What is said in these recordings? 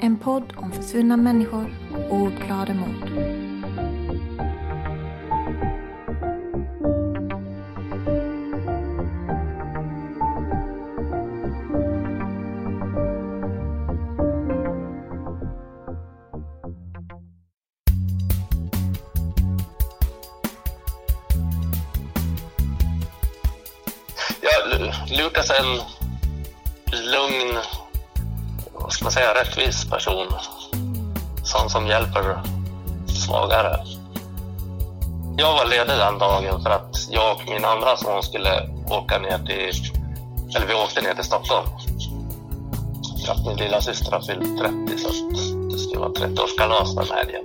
En podd om försvunna människor och oklara mord. Ja, Lukas är en lugn, vad ska man säga, rättvis person. Sån som hjälper svagare. Jag var ledig den dagen för att jag och min andra son skulle åka ner till, eller vi åkte ner till Stockholm. För att min lilla syster har fyllt 30 så att det skulle vara 30-årskalas den helgen.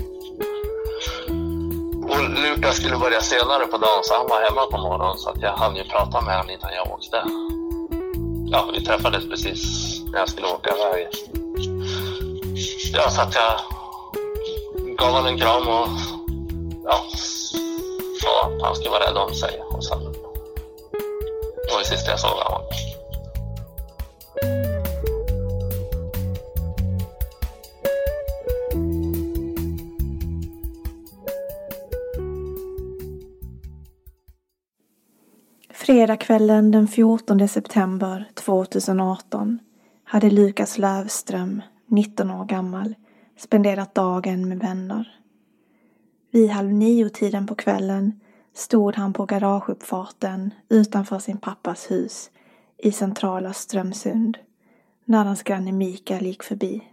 Och Lukas skulle börja senare på dagen så han var hemma på morgonen så att jag hann ju prata med honom innan jag åkte. Ja, vi träffades precis när jag skulle åka iväg. Ja, så att jag gav honom en kram och ja, sa att han skulle vara rädd om sig. Och sen det var det sista jag såg av honom. Fredagskvällen den 14 september 2018 hade Lukas Lövström, 19 år gammal, spenderat dagen med vänner. Vid halv nio-tiden på kvällen stod han på garageuppfarten utanför sin pappas hus i centrala Strömsund när hans granne Mikael gick förbi.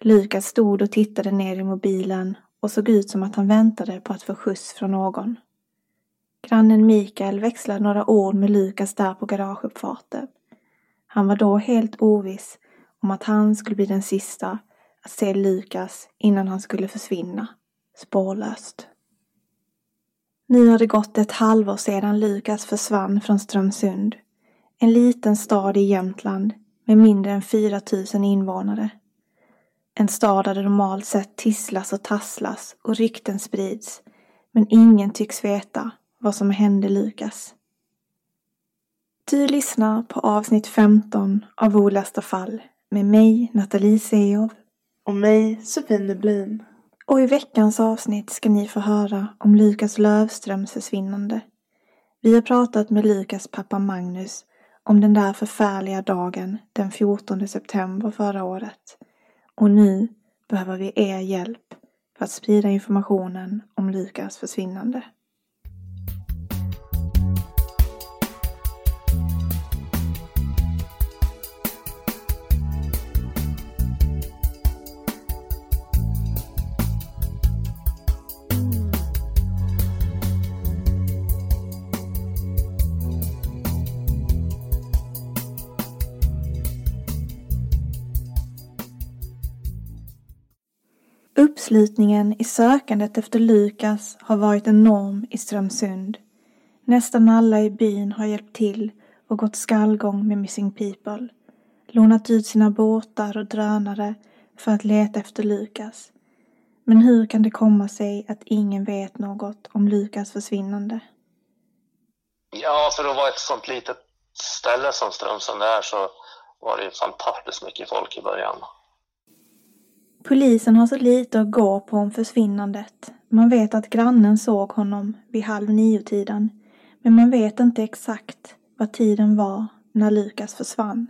Lukas stod och tittade ner i mobilen och såg ut som att han väntade på att få skjuts från någon. Grannen Mikael växlade några ord med Lukas där på garageuppfarten. Han var då helt oviss om att han skulle bli den sista att se Lukas innan han skulle försvinna, spårlöst. Nu har det gått ett halvår sedan Lukas försvann från Strömsund. En liten stad i Jämtland med mindre än 4 000 invånare. En stad där det normalt sett tisslas och tasslas och rykten sprids. Men ingen tycks veta vad som hände Lukas. Du lyssnar på avsnitt 15 av Olösta fall med mig, Nathalie Seov. Och mig, Sofie Nublin. Och i veckans avsnitt ska ni få höra om Lukas Lövströms försvinnande. Vi har pratat med Lukas pappa Magnus om den där förfärliga dagen den 14 september förra året. Och nu behöver vi er hjälp för att sprida informationen om Lukas försvinnande. Uppslutningen i sökandet efter Lukas har varit enorm i Strömsund. Nästan alla i byn har hjälpt till och gått skallgång med Missing People. Lånat ut sina båtar och drönare för att leta efter Lukas. Men hur kan det komma sig att ingen vet något om Lukas försvinnande? Ja, för att vara ett sånt litet ställe som Strömsund är så var det ju fantastiskt mycket folk i början. Polisen har så lite att gå på om försvinnandet. Man vet att grannen såg honom vid halv nio-tiden. Men man vet inte exakt vad tiden var när Lukas försvann.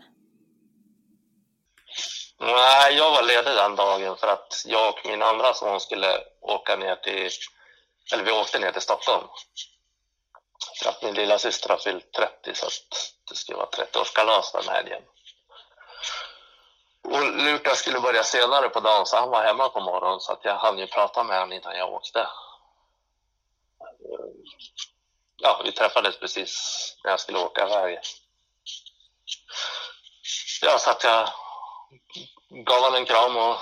Nej, jag var ledig den dagen för att jag och min andra son skulle åka ner till, eller vi åkte ner till Stockholm. För att min lilla syster har fyllt 30 så att det skulle vara 30-årskalas den helgen. Och Lukas skulle börja senare på dagen så han var hemma på morgonen så att jag hann ju prata med honom innan jag åkte. Ja, vi träffades precis när jag skulle åka iväg. Ja, så att jag gav honom en kram och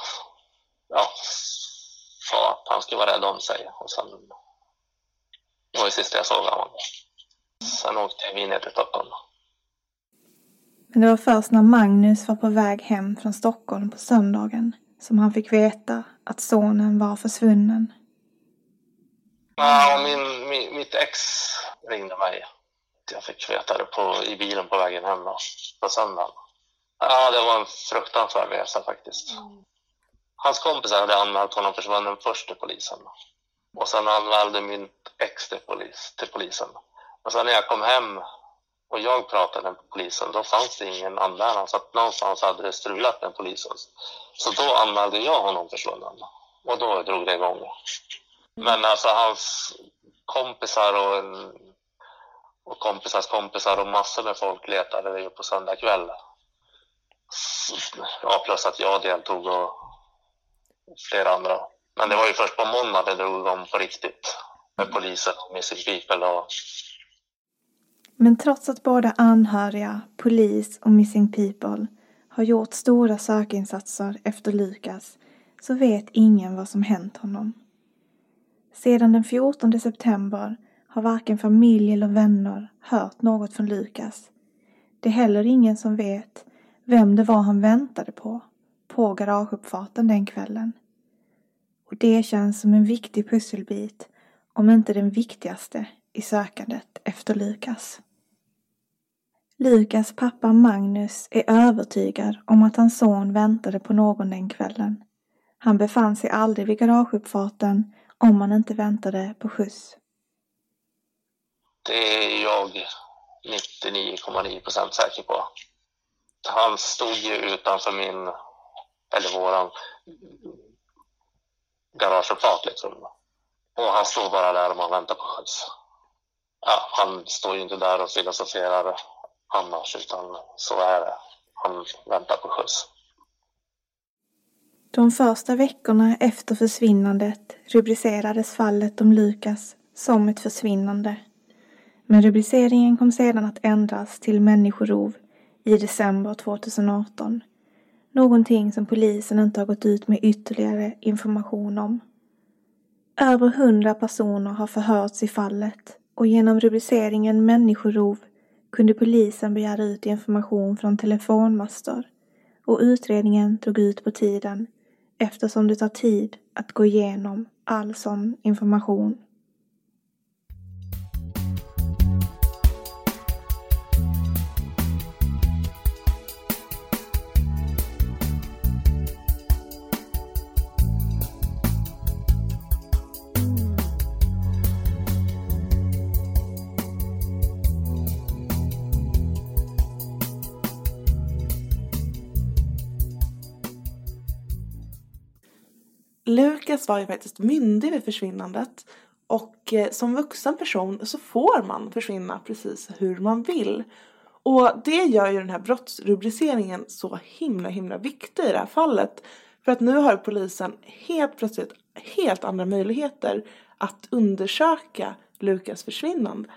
ja, sa att han skulle vara rädd om sig. Och sen, det var det sista jag såg av honom. Sen åkte vi ner till Stockholm. Men det var först när Magnus var på väg hem från Stockholm på söndagen som han fick veta att sonen var försvunnen. Ja, min, min, mitt ex ringde mig. Jag fick veta det på, i bilen på vägen hem då, på söndagen. Ja, det var en fruktansvärd resa faktiskt. Mm. Hans kompisar hade anmält honom försvunnen först till polisen. Och sen anmälde min ex till, polis, till polisen. Och sen när jag kom hem och jag pratade med polisen, då fanns det ingen anmälan. Så att någonstans hade det strulat med polisen. Så då anmälde jag honom försvunnen. Och då drog det igång. Men alltså hans kompisar och, och kompisars kompisar och massor med folk letade ju på söndag kväll. Ja, plus att jag deltog och flera andra. Men det var ju först på måndag det drog igång på riktigt. Med polisen och Missing People och men trots att både anhöriga, polis och Missing People har gjort stora sökinsatser efter Lukas så vet ingen vad som hänt honom. Sedan den 14 september har varken familj eller vänner hört något från Lukas. Det är heller ingen som vet vem det var han väntade på, på garageuppfarten den kvällen. Och det känns som en viktig pusselbit, om inte den viktigaste, i sökandet efter Lukas. Lukas pappa Magnus är övertygad om att hans son väntade på någon den kvällen. Han befann sig aldrig vid garageuppfarten om han inte väntade på skjuts. Det är jag 99,9 procent säker på. Han stod ju utanför min, eller våran, garageuppfart liksom. Och han stod bara där och man väntar på skjuts. Ja, han står ju inte där och filosoferar annars, utan så är det. Han väntar på skjuts. De första veckorna efter försvinnandet rubricerades fallet om Lukas som ett försvinnande. Men rubriceringen kom sedan att ändras till människorov i december 2018. Någonting som polisen inte har gått ut med ytterligare information om. Över hundra personer har förhörts i fallet och genom rubriceringen människorov kunde polisen begära ut information från telefonmaster och utredningen drog ut på tiden eftersom det tar tid att gå igenom all sån information. Lukas var ju faktiskt myndig vid försvinnandet och eh, som vuxen person så får man försvinna precis hur man vill. Och det gör ju den här brottsrubriceringen så himla himla viktig i det här fallet. För att nu har polisen helt plötsligt helt andra möjligheter att undersöka Lukas försvinnande.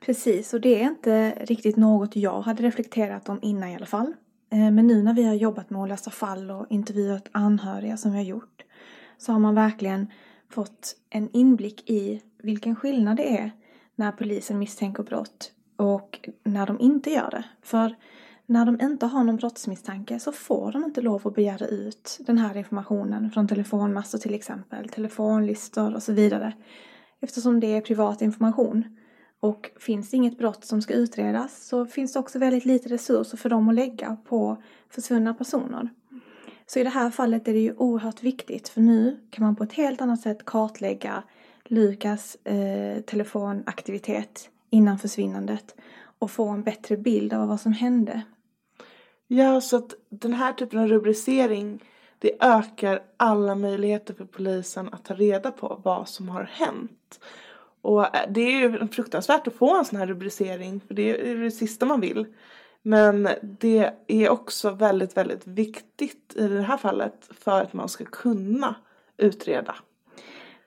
Precis, och det är inte riktigt något jag hade reflekterat om innan i alla fall. Eh, men nu när vi har jobbat med att läsa fall och intervjuat anhöriga som vi har gjort så har man verkligen fått en inblick i vilken skillnad det är när polisen misstänker brott och när de inte gör det. För när de inte har någon brottsmisstanke så får de inte lov att begära ut den här informationen från telefonmassor till exempel, telefonlistor och så vidare. Eftersom det är privat information. Och finns det inget brott som ska utredas så finns det också väldigt lite resurser för dem att lägga på försvunna personer. Så i det här fallet är det ju oerhört viktigt för nu kan man på ett helt annat sätt kartlägga Lukas eh, telefonaktivitet innan försvinnandet och få en bättre bild av vad som hände. Ja, så att den här typen av rubricering det ökar alla möjligheter för polisen att ta reda på vad som har hänt. Och eh, det är ju fruktansvärt att få en sån här rubricering för det är det sista man vill. Men det är också väldigt, väldigt viktigt i det här fallet för att man ska kunna utreda.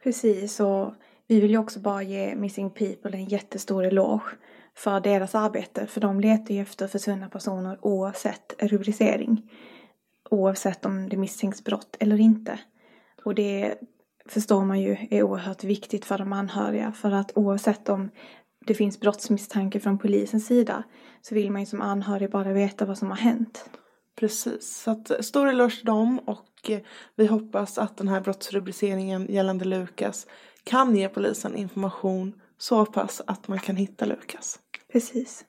Precis, och vi vill ju också bara ge Missing People en jättestor eloge för deras arbete. För de letar ju efter försvunna personer oavsett rubricering. Oavsett om det misstänks brott eller inte. Och det förstår man ju är oerhört viktigt för de anhöriga. För att oavsett om det finns brottsmisstanke från polisens sida så vill man ju som anhörig bara veta vad som har hänt. Precis, så att stor eloge till dem och vi hoppas att den här brottsrubriceringen gällande Lukas kan ge polisen information så pass att man kan hitta Lukas. Precis.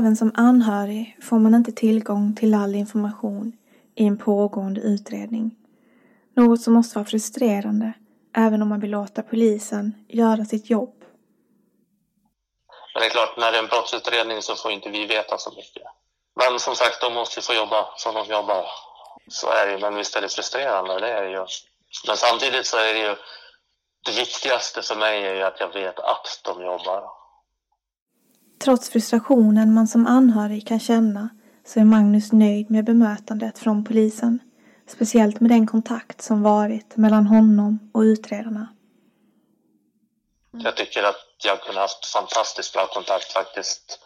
Även som anhörig får man inte tillgång till all information i en pågående utredning. Något som måste vara frustrerande även om man vill låta polisen göra sitt jobb. Men det är klart, när det är en brottsutredning så får inte vi veta så mycket. Men som sagt, de måste ju få jobba som de jobbar. Så är det ju, men visst är det frustrerande, det är det ju. Men samtidigt så är det ju, det viktigaste för mig är ju att jag vet att de jobbar. Trots frustrationen man som anhörig kan känna så är Magnus nöjd med bemötandet från polisen. Speciellt med den kontakt som varit mellan honom och utredarna. Jag tycker att jag kunde haft fantastiskt bra kontakt faktiskt.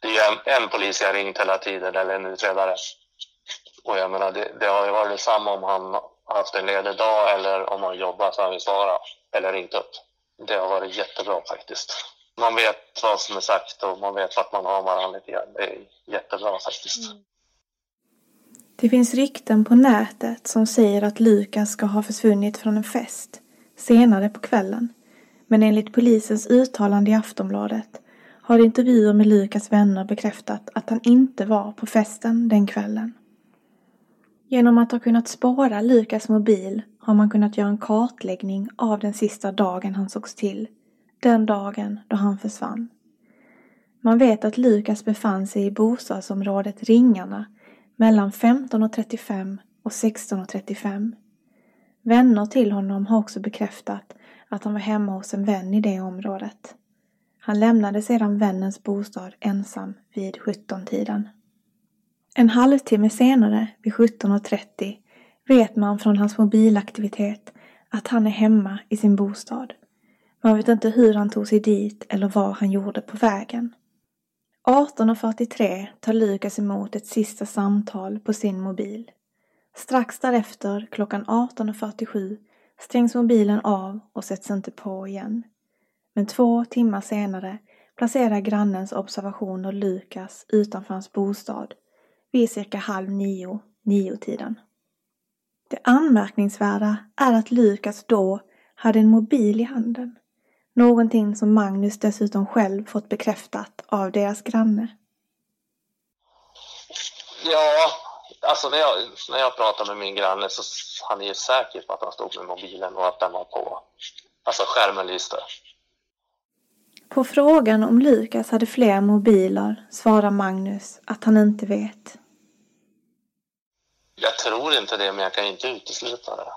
Det är en, en polis jag ringt hela tiden, eller en utredare. Och jag menar, det, det har ju varit detsamma om han haft en ledig dag eller om han jobbat så har han svarat eller ringt upp. Det har varit jättebra faktiskt man vet vad som är sagt och man vet att man har varandra lite grann. Det är jättebra faktiskt. Mm. Det finns rykten på nätet som säger att Lukas ska ha försvunnit från en fest senare på kvällen. Men enligt polisens uttalande i Aftonbladet har intervjuer med Lukas vänner bekräftat att han inte var på festen den kvällen. Genom att ha kunnat spåra Lukas mobil har man kunnat göra en kartläggning av den sista dagen han sågs till den dagen då han försvann. Man vet att Lukas befann sig i bostadsområdet Ringarna mellan 15.35 och 16.35. Vänner till honom har också bekräftat att han var hemma hos en vän i det området. Han lämnade sedan vännens bostad ensam vid 17-tiden. En halvtimme senare, vid 17.30, vet man från hans mobilaktivitet att han är hemma i sin bostad. Man vet inte hur han tog sig dit eller vad han gjorde på vägen. 18.43 tar Lukas emot ett sista samtal på sin mobil. Strax därefter, klockan 18.47, stängs mobilen av och sätts inte på igen. Men två timmar senare placerar grannens observationer Lukas utanför hans bostad vid cirka halv nio, nio-tiden. Det anmärkningsvärda är att Lukas då hade en mobil i handen. Någonting som Magnus dessutom själv fått bekräftat av deras granne. Ja, alltså när jag, när jag pratar med min granne så han är ju säker på att han stod med mobilen och att den var på. Alltså skärmen lyste. På frågan om Lukas hade fler mobiler svarar Magnus att han inte vet. Jag tror inte det, men jag kan inte utesluta det.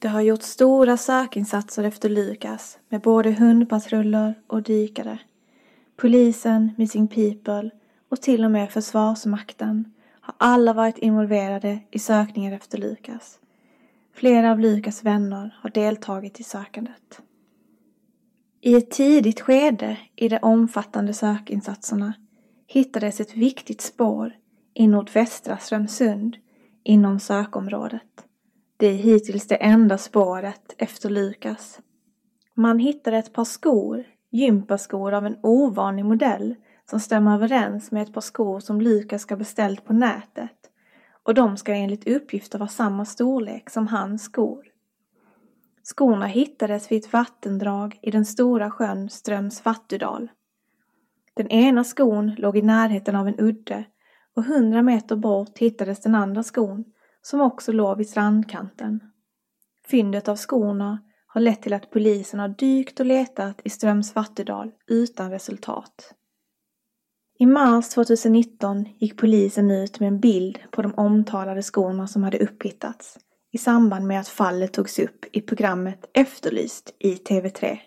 Det har gjorts stora sökinsatser efter Lukas med både hundpatruller och dykare. Polisen, Missing People och till och med Försvarsmakten har alla varit involverade i sökningar efter Lukas. Flera av Lukas vänner har deltagit i sökandet. I ett tidigt skede i de omfattande sökinsatserna hittades ett viktigt spår i nordvästra Strömsund inom sökområdet. Det är hittills det enda spåret efter Lukas. Man hittade ett par skor, gympaskor av en ovanlig modell som stämmer överens med ett par skor som Lukas ska beställt på nätet och de ska enligt uppgifter vara samma storlek som hans skor. Skorna hittades vid ett vattendrag i den stora sjön Ströms Vattudal. Den ena skon låg i närheten av en udde och hundra meter bort hittades den andra skon som också låg vid strandkanten. Fyndet av skorna har lett till att polisen har dykt och letat i Ströms Vattudal utan resultat. I mars 2019 gick polisen ut med en bild på de omtalade skorna som hade upphittats i samband med att fallet togs upp i programmet Efterlyst i TV3.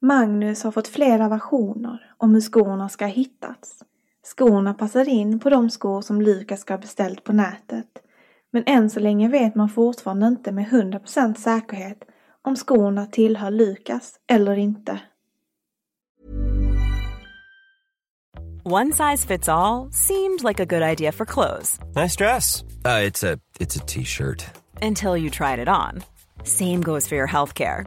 Magnus har fått flera versioner om hur skorna ska ha hittats. Skorna passar in på de skor som Lukas ska ha beställt på nätet. Men än så länge vet man fortfarande inte med 100% säkerhet om skorna tillhör Lukas eller inte. One size fits all seemed like a good idea for clothes. Nice dress. Uh, it's a it's a t-shirt. Until you tried it on. Same goes for your healthcare.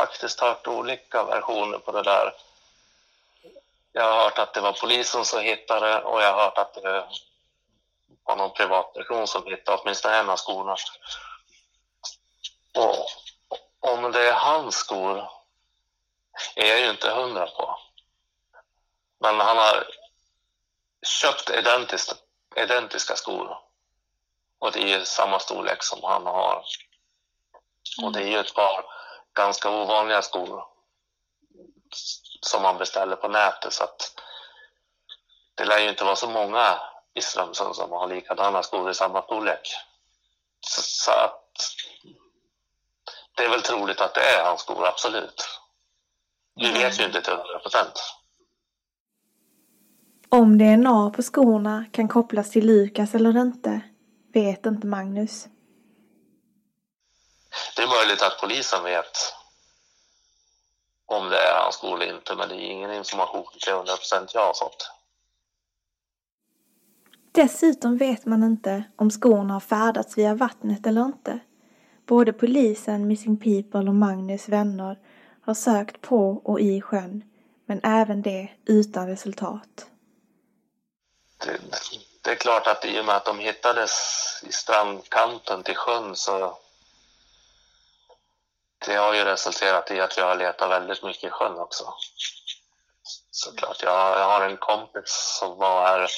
faktiskt hört olika versioner på det där. Jag har hört att det var polisen som hittade det och jag har hört att det var någon privatperson som hittade åtminstone en av skorna. Och om det är hans skor är jag ju inte hundra på. Men han har köpt identiska, identiska skor. Och det är ju samma storlek som han har. Och det är ju ett par ganska ovanliga skor som man beställer på nätet. Så att det lär ju inte vara så många i Strömsund som har likadana skor i samma storlek. Så, så att det är väl troligt att det är hans skor, absolut. Vi vet ju inte till 100 procent. Om DNA på skorna kan kopplas till Lukas eller inte vet inte Magnus. Det är möjligt att polisen vet om det är hans skor eller inte, men det är ingen information till 100 procent jag har fått. Dessutom vet man inte om skorna har färdats via vattnet eller inte. Både polisen, Missing People och Magnus vänner har sökt på och i sjön, men även det utan resultat. Det, det är klart att i och med att de hittades i strandkanten till sjön så det har ju resulterat i att jag har letat väldigt mycket i sjön också. Såklart. Jag, jag har en kompis som var här,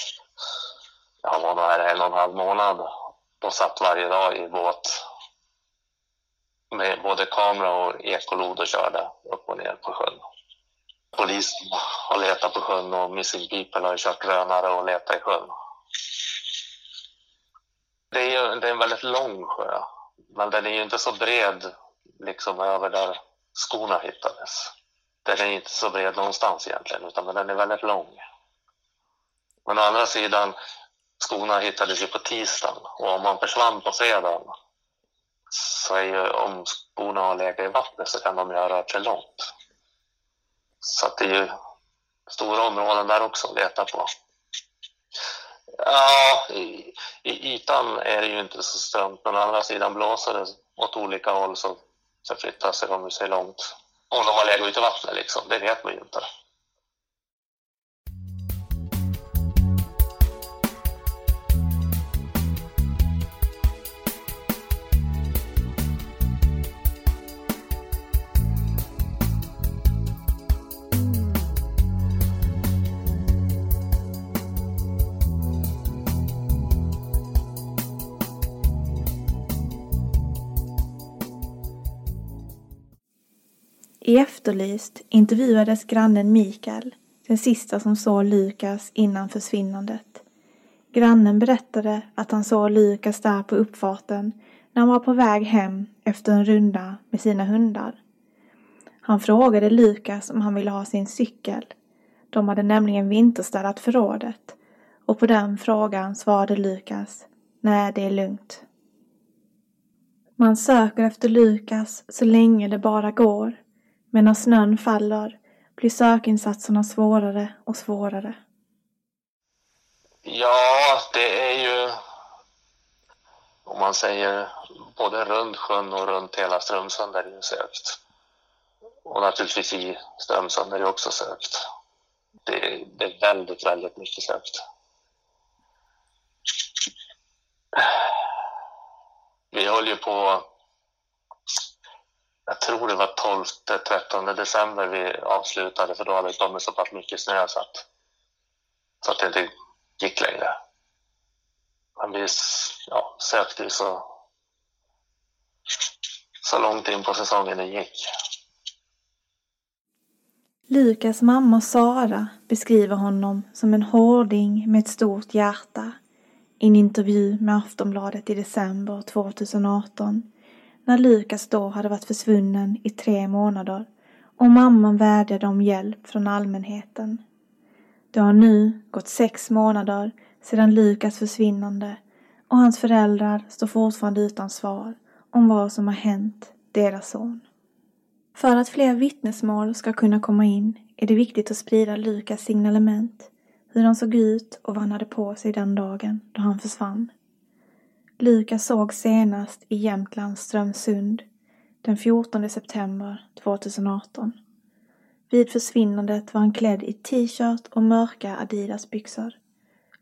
han var nog här en och en halv månad och satt varje dag i båt med både kamera och ekolod och körde upp och ner på sjön. Polisen har letat på sjön och Missing People har kört drönare och letat i sjön. Det är ju det är en väldigt lång sjö, men den är ju inte så bred liksom över där skorna hittades. Den är inte så bred någonstans egentligen, utan den är väldigt lång. Men å andra sidan, skorna hittades ju på tisdagen och om man försvann på fredagen så är ju, om skorna har legat i vattnet så kan de ju ha rört sig långt. Så att det är ju stora områden där också att leta på. Ja, i, i ytan är det ju inte så strömt, men å andra sidan blåser det åt olika håll så förflyttar sig de sig långt. Om de har legat ute i vattnet liksom, det vet man ju inte. Efterlyst intervjuades grannen Mikael, den sista som såg Lukas innan försvinnandet. Grannen berättade att han såg Lukas där på uppfarten när han var på väg hem efter en runda med sina hundar. Han frågade Lukas om han ville ha sin cykel. De hade nämligen vinterstädat förrådet och på den frågan svarade Lukas Nej, det är lugnt. Man söker efter Lukas så länge det bara går men när snön faller blir sökinsatserna svårare och svårare. Ja, det är ju om man säger både runt sjön och runt hela Strömsund är det ju sökt. Och naturligtvis i Strömsund är det också sökt. Det, det är väldigt, väldigt mycket sökt. Vi håller ju på jag tror det var 12-13 december vi avslutade för då hade det kommit så pass mycket snö så att, så att det inte gick längre. Men vi ja, sökte ju så, så långt in på säsongen det gick. Lukas mamma Sara beskriver honom som en hårding med ett stort hjärta i en intervju med Aftonbladet i december 2018 när Lukas då hade varit försvunnen i tre månader och mamman vädjade om hjälp från allmänheten. Det har nu gått sex månader sedan Lukas försvinnande och hans föräldrar står fortfarande utan svar om vad som har hänt deras son. För att fler vittnesmål ska kunna komma in är det viktigt att sprida Lukas signalement, hur han såg ut och vad han hade på sig den dagen då han försvann. Lukas såg senast i Jämtlands Strömsund den 14 september 2018. Vid försvinnandet var han klädd i t-shirt och mörka Adidas-byxor.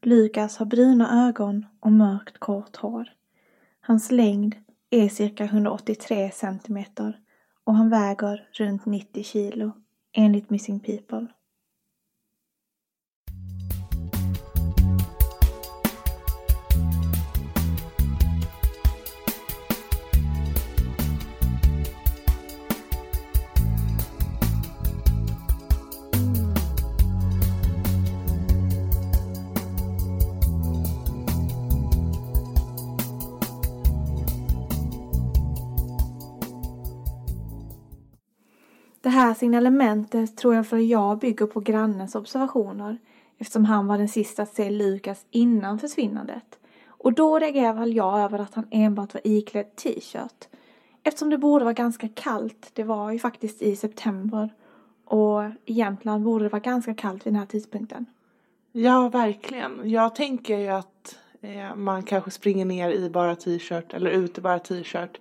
Lukas har bruna ögon och mörkt kort hår. Hans längd är cirka 183 centimeter och han väger runt 90 kilo enligt Missing People. Det här signalementet tror jag för jag bygger på grannens observationer eftersom han var den sista att se Lukas innan försvinnandet. Och då reagerade väl jag över att han enbart var iklädd t-shirt. Eftersom det borde vara ganska kallt, det var ju faktiskt i september och i Jämtland borde det vara ganska kallt vid den här tidpunkten. Ja, verkligen. Jag tänker ju att eh, man kanske springer ner i bara t-shirt eller ut i bara t-shirt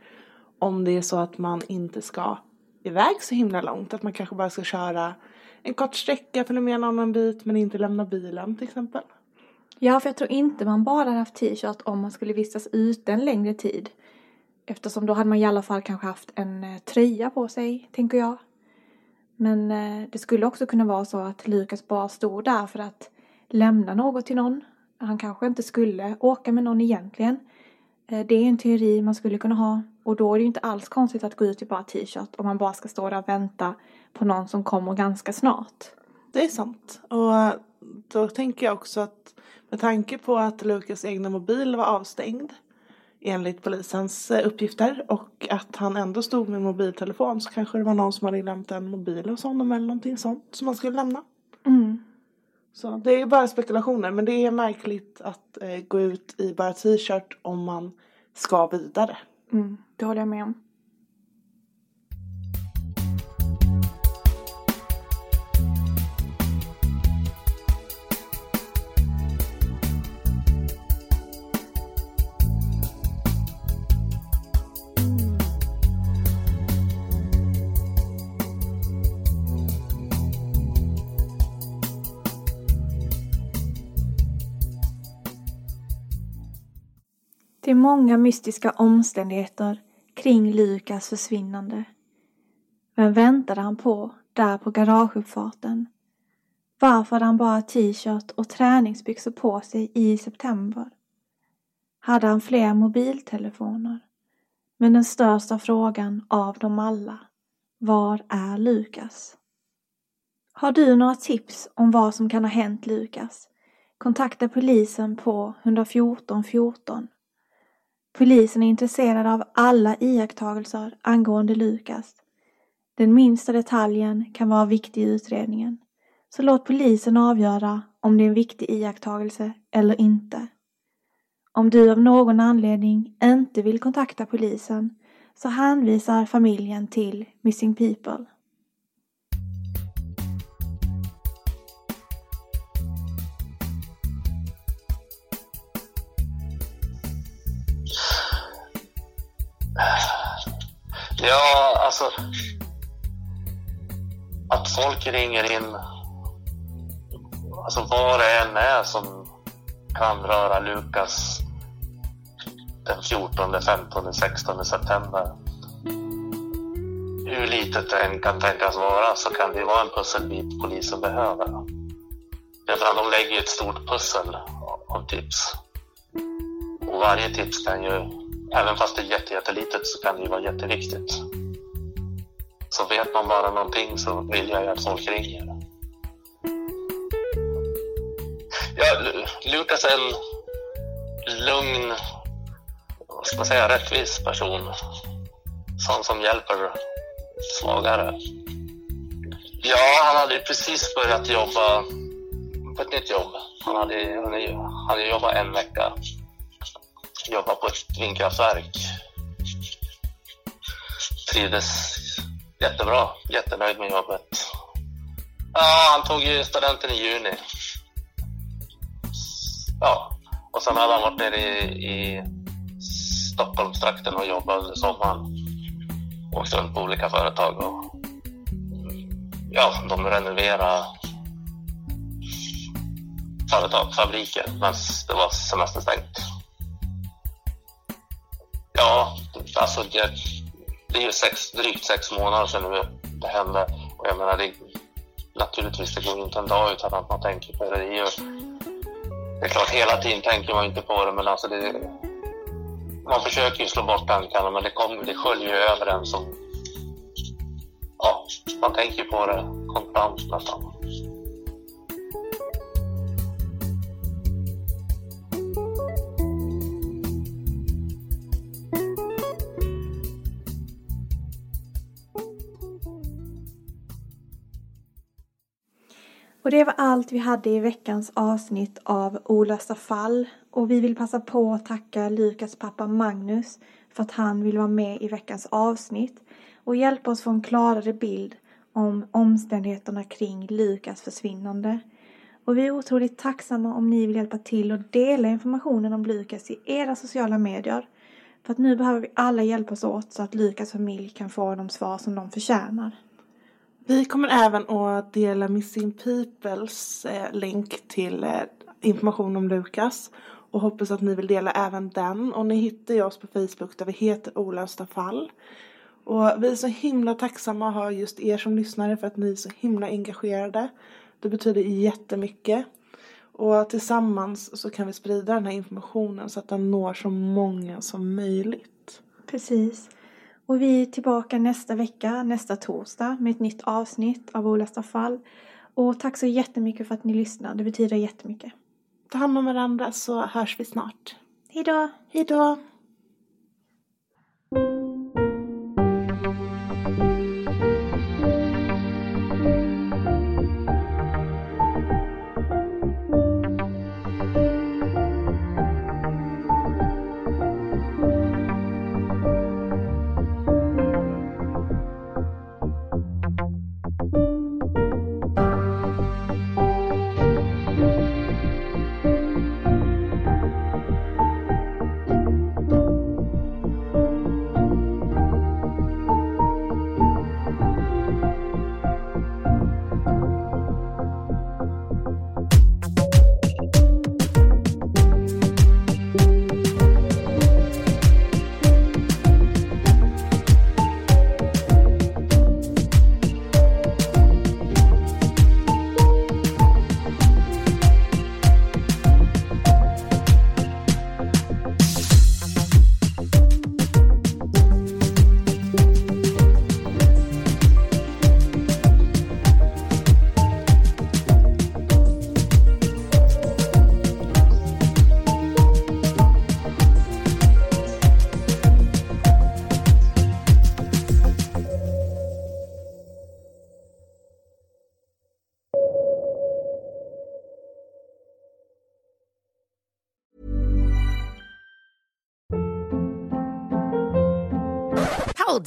om det är så att man inte ska iväg så himla långt. Att man kanske bara ska köra en kort sträcka, följa med någon annan bit men inte lämna bilen till exempel. Ja, för jag tror inte man bara hade haft t-shirt om man skulle vistas ute en längre tid. Eftersom då hade man i alla fall kanske haft en eh, tröja på sig, tänker jag. Men eh, det skulle också kunna vara så att Lukas bara stod där för att lämna något till någon. Han kanske inte skulle åka med någon egentligen. Eh, det är en teori man skulle kunna ha. Och då är det ju inte alls konstigt att gå ut i bara t-shirt om man bara ska stå där och vänta på någon som kommer ganska snart. det är sant. Och då tänker jag också att med tanke på att Lukas egna mobil var avstängd enligt polisens eh, uppgifter och att han ändå stod med mobiltelefon så kanske det var någon som hade glömt en mobil hos honom eller någonting sånt som han skulle lämna. Mm. Så det är bara spekulationer men det är märkligt att eh, gå ut i bara t-shirt om man ska vidare. Mm, det håller jag med om. Det är många mystiska omständigheter kring Lukas försvinnande. Vem väntade han på där på garageuppfarten? Varför hade han bara t-shirt och träningsbyxor på sig i september? Hade han fler mobiltelefoner? Men den största frågan av dem alla, var är Lukas? Har du några tips om vad som kan ha hänt Lukas? Kontakta polisen på 114 14 Polisen är intresserad av alla iakttagelser angående Lukas. Den minsta detaljen kan vara viktig i utredningen. Så låt polisen avgöra om det är en viktig iakttagelse eller inte. Om du av någon anledning inte vill kontakta polisen så hänvisar familjen till Missing People. Ja, alltså. Att folk ringer in, alltså vad det än är som kan röra Lukas den 14, 15, 16 september. Hur litet det än kan tänkas vara så kan det vara en pusselbit polisen behöver. Därför att de lägger ett stort pussel av tips. Och varje tips kan ju Även fast det är jätte, jättelitet så kan det ju vara jätteviktigt. Så vet man bara någonting så vill jag ju att folk ringer. Ja, Lukas är en lugn, vad ska man säga, rättvis person. Sån som hjälper svagare. Ja, han hade precis börjat jobba på ett nytt jobb. Han hade, han hade jobbat en vecka jobba på ett vindkraftverk. Trivdes jättebra, jättenöjd med jobbet. Ja, han tog ju studenten i juni. Ja, och sen hade han varit nere i, i Stockholmstrakten och jobbat under sommaren. Åkt runt på olika företag och ja, de renoverade företag, fabriker, medan det var semesterstängt. Ja, alltså det, det är ju sex, drygt sex månader sedan det hände. Och jag menar, det, naturligtvis, det går ju inte en dag utan att man tänker på det. Det är, ju, det är klart, hela tiden tänker man inte på det, men alltså det, man försöker ju slå bort tankarna, men det, kom, det sköljer ju över en som... Ja, man tänker på det konstant nästan. Och det var allt vi hade i veckans avsnitt av Olösta fall. Och vi vill passa på att tacka Lukas pappa Magnus för att han vill vara med i veckans avsnitt och hjälpa oss få en klarare bild om omständigheterna kring Lukas försvinnande. Och vi är otroligt tacksamma om ni vill hjälpa till och dela informationen om Lukas i era sociala medier. För att nu behöver vi alla hjälpas åt så att Lukas familj kan få de svar som de förtjänar. Vi kommer även att dela Missing Peoples eh, länk till eh, information om Lukas och hoppas att ni vill dela även den. Och ni hittar ju oss på Facebook där vi heter Olösta fall. Och vi är så himla tacksamma att ha just er som lyssnare för att ni är så himla engagerade. Det betyder jättemycket. Och tillsammans så kan vi sprida den här informationen så att den når så många som möjligt. Precis. Och vi är tillbaka nästa vecka, nästa torsdag med ett nytt avsnitt av Olösta fall. Och tack så jättemycket för att ni lyssnar. Det betyder jättemycket. Ta hand om varandra så hörs vi snart. Hej då!